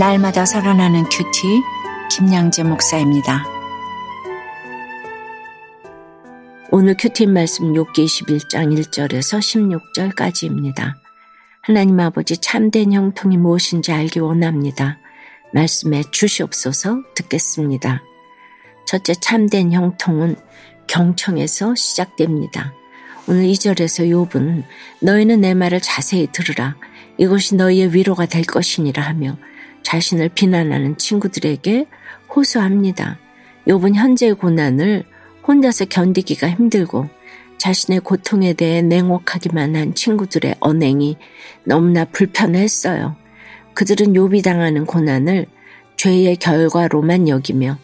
날마다 살아나는 큐티 김양재 목사입니다. 오늘 큐티 말씀 욥기 21장 1절에서 16절까지입니다. 하나님 아버지 참된 형통이 무엇인지 알기 원합니다. 말씀에 주시옵소서 듣겠습니다. 첫째 참된 형통은 경청에서 시작됩니다. 오늘 2절에서 욥은 너희는 내 말을 자세히 들으라. 이것이 너희의 위로가 될 것이니라 하며 자신을 비난하는 친구들에게 호소합니다. 욥은 현재의 고난을 혼자서 견디기가 힘들고 자신의 고통에 대해 냉혹하기만 한 친구들의 언행이 너무나 불편했어요. 그들은 욥이 당하는 고난을 죄의 결과로만 여기며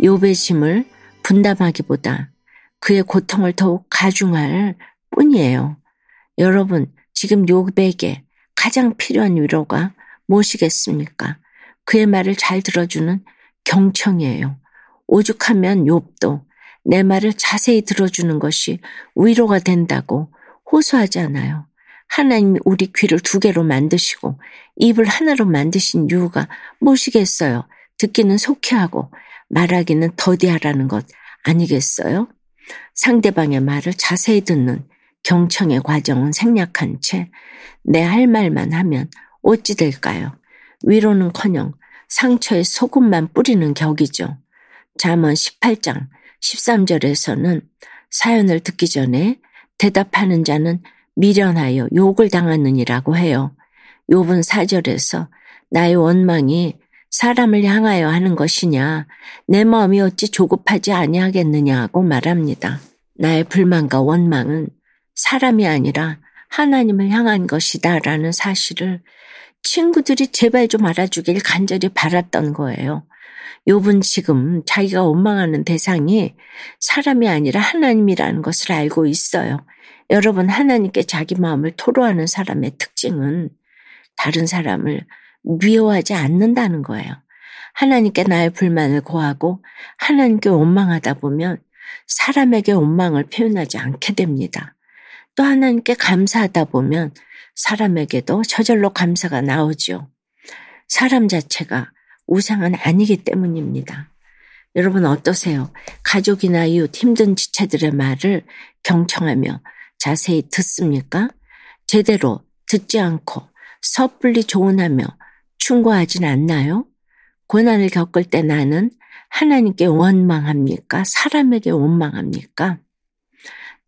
욥의 짐을 분담하기보다 그의 고통을 더욱 가중할 뿐이에요. 여러분, 지금 욥에게 가장 필요한 위로가 무엇이겠습니까? 그의 말을 잘 들어주는 경청이에요. 오죽하면 욥도 내 말을 자세히 들어주는 것이 위로가 된다고 호소하잖아요. 하나님이 우리 귀를 두 개로 만드시고 입을 하나로 만드신 이유가 무엇이겠어요? 듣기는 속히 하고 말하기는 더디하라는 것 아니겠어요? 상대방의 말을 자세히 듣는 경청의 과정은 생략한 채 내 할 말만 하면 어찌 될까요? 위로는커녕 상처에 소금만 뿌리는 격이죠. 잠언 18장 13절에서는 사연을 듣기 전에 대답하는 자는 미련하여 욕을 당하느니라고 해요. 욥은 4절에서 나의 원망이 사람을 향하여 하는 것이냐 내 마음이 어찌 조급하지 아니하겠느냐고 말합니다. 나의 불만과 원망은 사람이 아니라 하나님을 향한 것이다 라는 사실을 친구들이 제발 좀 알아주길 간절히 바랐던 거예요. 욥은 지금 자기가 원망하는 대상이 사람이 아니라 하나님이라는 것을 알고 있어요. 여러분 하나님께 자기 마음을 토로하는 사람의 특징은 다른 사람을 미워하지 않는다는 거예요. 하나님께 나의 불만을 고하고 하나님께 원망하다 보면 사람에게 원망을 표현하지 않게 됩니다. 또 하나님께 감사하다 보면 사람에게도 저절로 감사가 나오죠. 사람 자체가 우상은 아니기 때문입니다. 여러분 어떠세요? 가족이나 이웃 힘든 지체들의 말을 경청하며 자세히 듣습니까? 제대로 듣지 않고 섣불리 조언하며 충고하진 않나요? 고난을 겪을 때 나는 하나님께 원망합니까? 사람에게 원망합니까?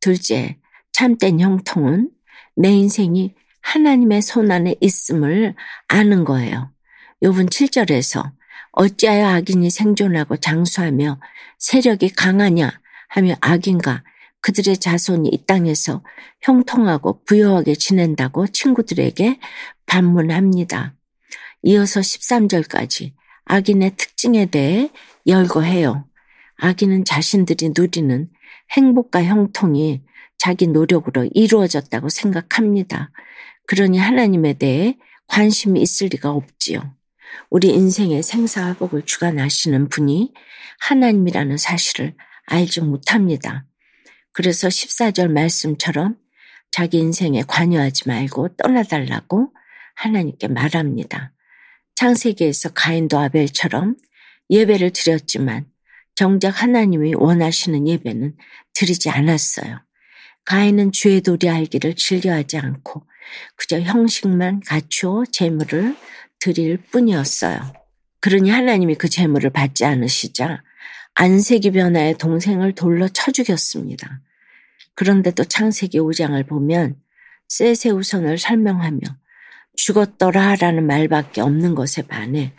둘째, 참된 형통은 내 인생이 하나님의 손 안에 있음을 아는 거예요. 요분 7절에서 어찌하여 악인이 생존하고 장수하며 세력이 강하냐 하며 악인과 그들의 자손이 이 땅에서 형통하고 부유하게 지낸다고 친구들에게 반문합니다. 이어서 13절까지 악인의 특징에 대해 열거해요. 악인은 자신들이 누리는 행복과 형통이 자기 노력으로 이루어졌다고 생각합니다. 그러니 하나님에 대해 관심이 있을 리가 없지요. 우리 인생의 생사화복을 주관하시는 분이 하나님이라는 사실을 알지 못합니다. 그래서 14절 말씀처럼 자기 인생에 관여하지 말고 떠나달라고 하나님께 말합니다. 창세기에서 가인도 아벨처럼 예배를 드렸지만 정작 하나님이 원하시는 예배는 드리지 않았어요. 가인은 주의 도리 알기를 즐겨하지 않고 그저 형식만 갖추어 재물을 드릴 뿐이었어요. 그러니 하나님이 그 재물을 받지 않으시자 안색이 변화의 동생을 돌로 쳐 죽였습니다. 그런데도 창세기 5장을 보면 세세우선을 설명하며 죽었더라 라는 말밖에 없는 것에 반해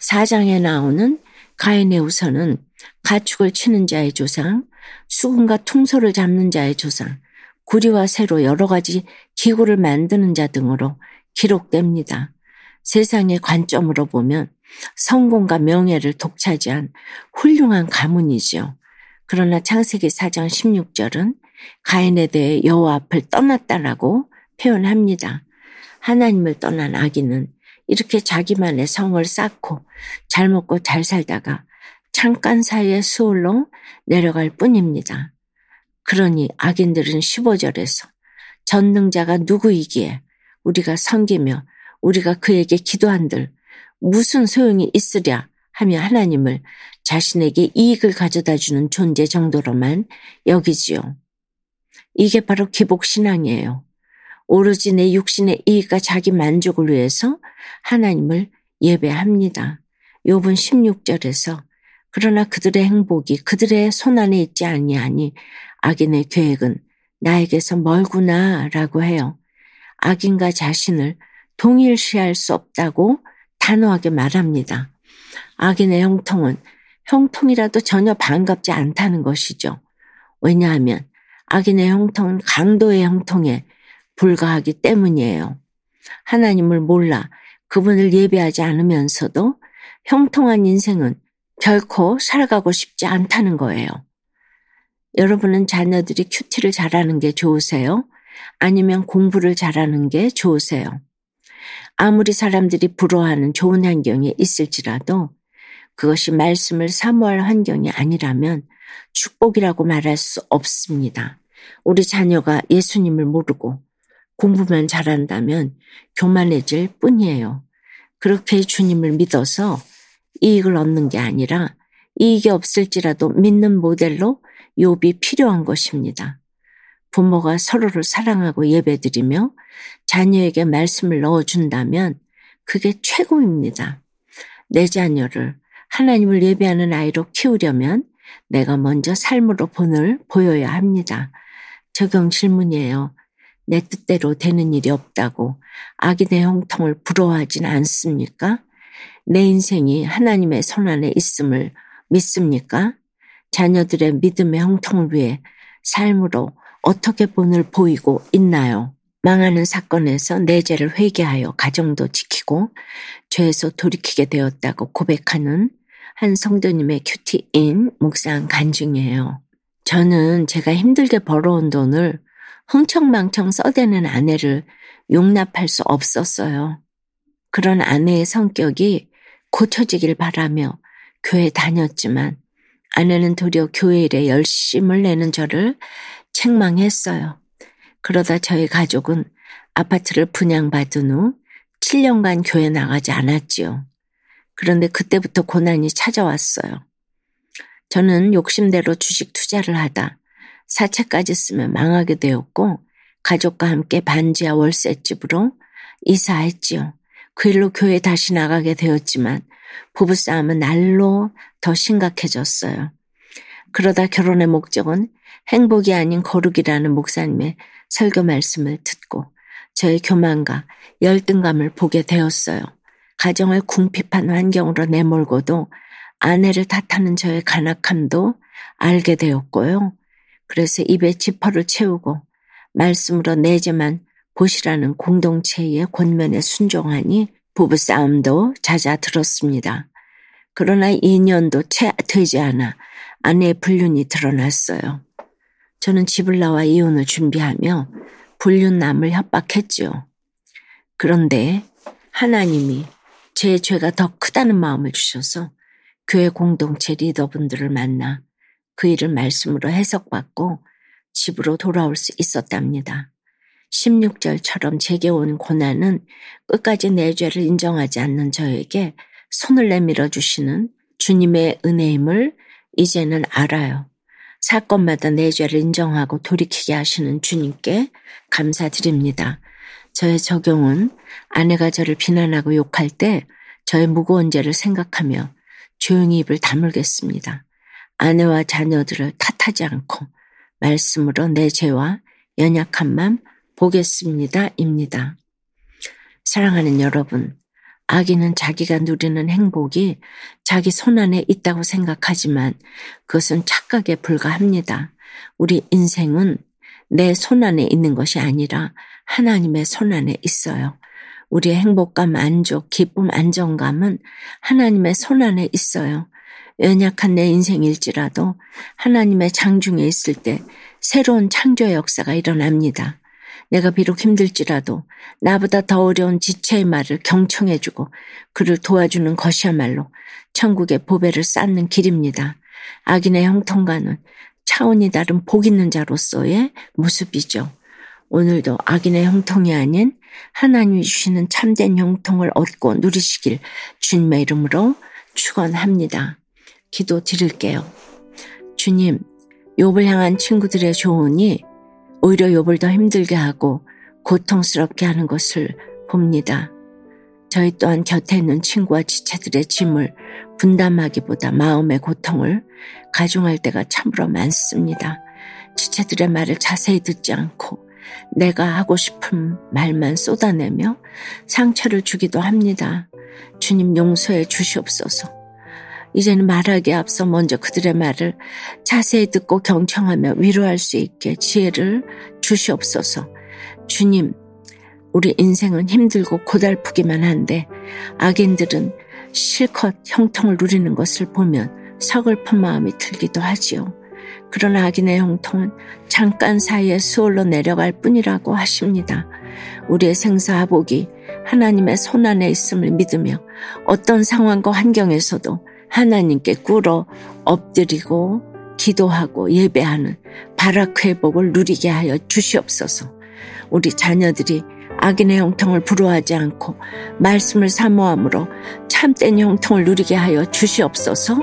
4장에 나오는 가인의 우선은 가축을 치는 자의 조상, 수군과 퉁소를 잡는 자의 조상, 구리와 새로 여러 가지 기구를 만드는 자 등으로 기록됩니다. 세상의 관점으로 보면 성공과 명예를 독차지한 훌륭한 가문이지요. 그러나 창세기 4장 16절은 가인에 대해 여호와 앞을 떠났다라고 표현합니다. 하나님을 떠난 아기는 이렇게 자기만의 성을 쌓고 잘 먹고 잘 살다가 잠깐 사이에 수월로 내려갈 뿐입니다. 그러니 악인들은 15절에서 전능자가 누구이기에 우리가 섬기며 우리가 그에게 기도한들 무슨 소용이 있으랴 하며 하나님을 자신에게 이익을 가져다 주는 존재 정도로만 여기지요. 이게 바로 기복신앙이에요. 오로지 내 육신의 이익과 자기 만족을 위해서 하나님을 예배합니다. 요번 16절에서 그러나 그들의 행복이 그들의 손안에 있지 아니하니 악인의 계획은 나에게서 멀구나 라고 해요. 악인과 자신을 동일시할 수 없다고 단호하게 말합니다. 악인의 형통은 형통이라도 전혀 반갑지 않다는 것이죠. 왜냐하면 악인의 형통은 강도의 형통에 불과하기 때문이에요. 하나님을 몰라 그분을 예배하지 않으면서도 형통한 인생은 결코 살아가고 싶지 않다는 거예요. 여러분은 자녀들이 큐티를 잘하는 게 좋으세요? 아니면 공부를 잘하는 게 좋으세요? 아무리 사람들이 부러워하는 좋은 환경에 있을지라도 그것이 말씀을 사모할 환경이 아니라면 축복이라고 말할 수 없습니다. 우리 자녀가 예수님을 모르고 공부만 잘한다면 교만해질 뿐이에요. 그렇게 주님을 믿어서 이익을 얻는 게 아니라 이익이 없을지라도 믿는 모델로 욥이 필요한 것입니다. 부모가 서로를 사랑하고 예배드리며 자녀에게 말씀을 넣어준다면 그게 최고입니다. 내 자녀를 하나님을 예배하는 아이로 키우려면 내가 먼저 삶으로 본을 보여야 합니다. 적용 질문이에요. 내 뜻대로 되는 일이 없다고 악인의 형통을 부러워하진 않습니까? 내 인생이 하나님의 손안에 있음을 믿습니까? 자녀들의 믿음의 형통을 위해 삶으로 어떻게 본을 보이고 있나요? 망하는 사건에서 내 죄를 회개하여 가정도 지키고 죄에서 돌이키게 되었다고 고백하는 한 성도님의 큐티인 묵상 간증이에요. 저는 제가 힘들게 벌어온 돈을 흥청망청 써대는 아내를 용납할 수 없었어요. 그런 아내의 성격이 고쳐지길 바라며 교회 다녔지만 아내는 도리어 교회 일에 열심을 내는 저를 책망했어요. 그러다 저희 가족은 아파트를 분양받은 후 7년간 교회 나가지 않았지요. 그런데 그때부터 고난이 찾아왔어요. 저는 욕심대로 주식 투자를 하다 사채까지 쓰면 망하게 되었고 가족과 함께 반지하 월세집으로 이사했지요. 그 일로 교회 다시 나가게 되었지만 부부싸움은 날로 더 심각해졌어요. 그러다 결혼의 목적은 행복이 아닌 거룩이라는 목사님의 설교 말씀을 듣고 저의 교만과 열등감을 보게 되었어요. 가정을 궁핍한 환경으로 내몰고도 아내를 탓하는 저의 간악함도 알게 되었고요. 그래서 입에 지퍼를 채우고 말씀으로 내재만 보시라는 공동체의 권면에 순종하니 부부싸움도 잦아들었습니다. 그러나 2년도 채 되지 않아 아내의 불륜이 드러났어요. 저는 집을 나와 이혼을 준비하며 불륜남을 협박했지요. 그런데 하나님이 제 죄가 더 크다는 마음을 주셔서 교회 공동체 리더분들을 만나 그 일을 말씀으로 해석받고 집으로 돌아올 수 있었답니다. 16절처럼 제게 온 고난은 끝까지 내 죄를 인정하지 않는 저에게 손을 내밀어 주시는 주님의 은혜임을 이제는 알아요. 사건마다 내 죄를 인정하고 돌이키게 하시는 주님께 감사드립니다. 저의 적용은 아내가 저를 비난하고 욕할 때 저의 무거운 죄를 생각하며 조용히 입을 다물겠습니다. 아내와 자녀들을 탓하지 않고 말씀으로 내 죄와 연약함만 보겠습니다. 입니다. 사랑하는 여러분, 아기는 자기가 누리는 행복이 자기 손안에 있다고 생각하지만 그것은 착각에 불과합니다. 우리 인생은 내 손안에 있는 것이 아니라 하나님의 손안에 있어요. 우리의 행복감, 만족, 기쁨, 안정감은 하나님의 손안에 있어요. 연약한 내 인생일지라도 하나님의 장중에 있을 때 새로운 창조의 역사가 일어납니다. 내가 비록 힘들지라도 나보다 더 어려운 지체의 말을 경청해주고 그를 도와주는 것이야말로 천국의 보배를 쌓는 길입니다. 악인의 형통과는 차원이 다른 복 있는 자로서의 모습이죠. 오늘도 악인의 형통이 아닌 하나님이 주시는 참된 형통을 얻고 누리시길 주님의 이름으로 축원합니다. 기도 드릴게요. 주님, 욥을 향한 친구들의 조언이 오히려 욥을 더 힘들게 하고 고통스럽게 하는 것을 봅니다. 저희 또한 곁에 있는 친구와 지체들의 짐을 분담하기보다 마음의 고통을 가중할 때가 참으로 많습니다. 지체들의 말을 자세히 듣지 않고 내가 하고 싶은 말만 쏟아내며 상처를 주기도 합니다. 주님 용서해 주시옵소서. 이제는 말하기에 앞서 먼저 그들의 말을 자세히 듣고 경청하며 위로할 수 있게 지혜를 주시옵소서. 주님, 우리 인생은 힘들고 고달프기만 한데 악인들은 실컷 형통을 누리는 것을 보면 서글픈 마음이 들기도 하지요. 그러나 악인의 형통은 잠깐 사이에 수월로 내려갈 뿐이라고 하십니다. 우리의 생사하복이 하나님의 손 안에 있음을 믿으며 어떤 상황과 환경에서도 하나님께 꿇어 엎드리고 기도하고 예배하는 바라크의 복을 누리게 하여 주시옵소서. 우리 자녀들이 악인의 형통을 부러워하지 않고 말씀을 사모함으로 참된 형통을 누리게 하여 주시옵소서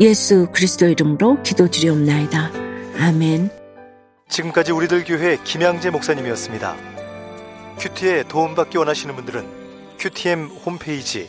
예수 그리스도 이름으로 기도드리옵나이다. 아멘. 지금까지 우리들 교회 김양재 목사님이었습니다. 큐티에 도움받기 원하시는 분들은 큐티엠 홈페이지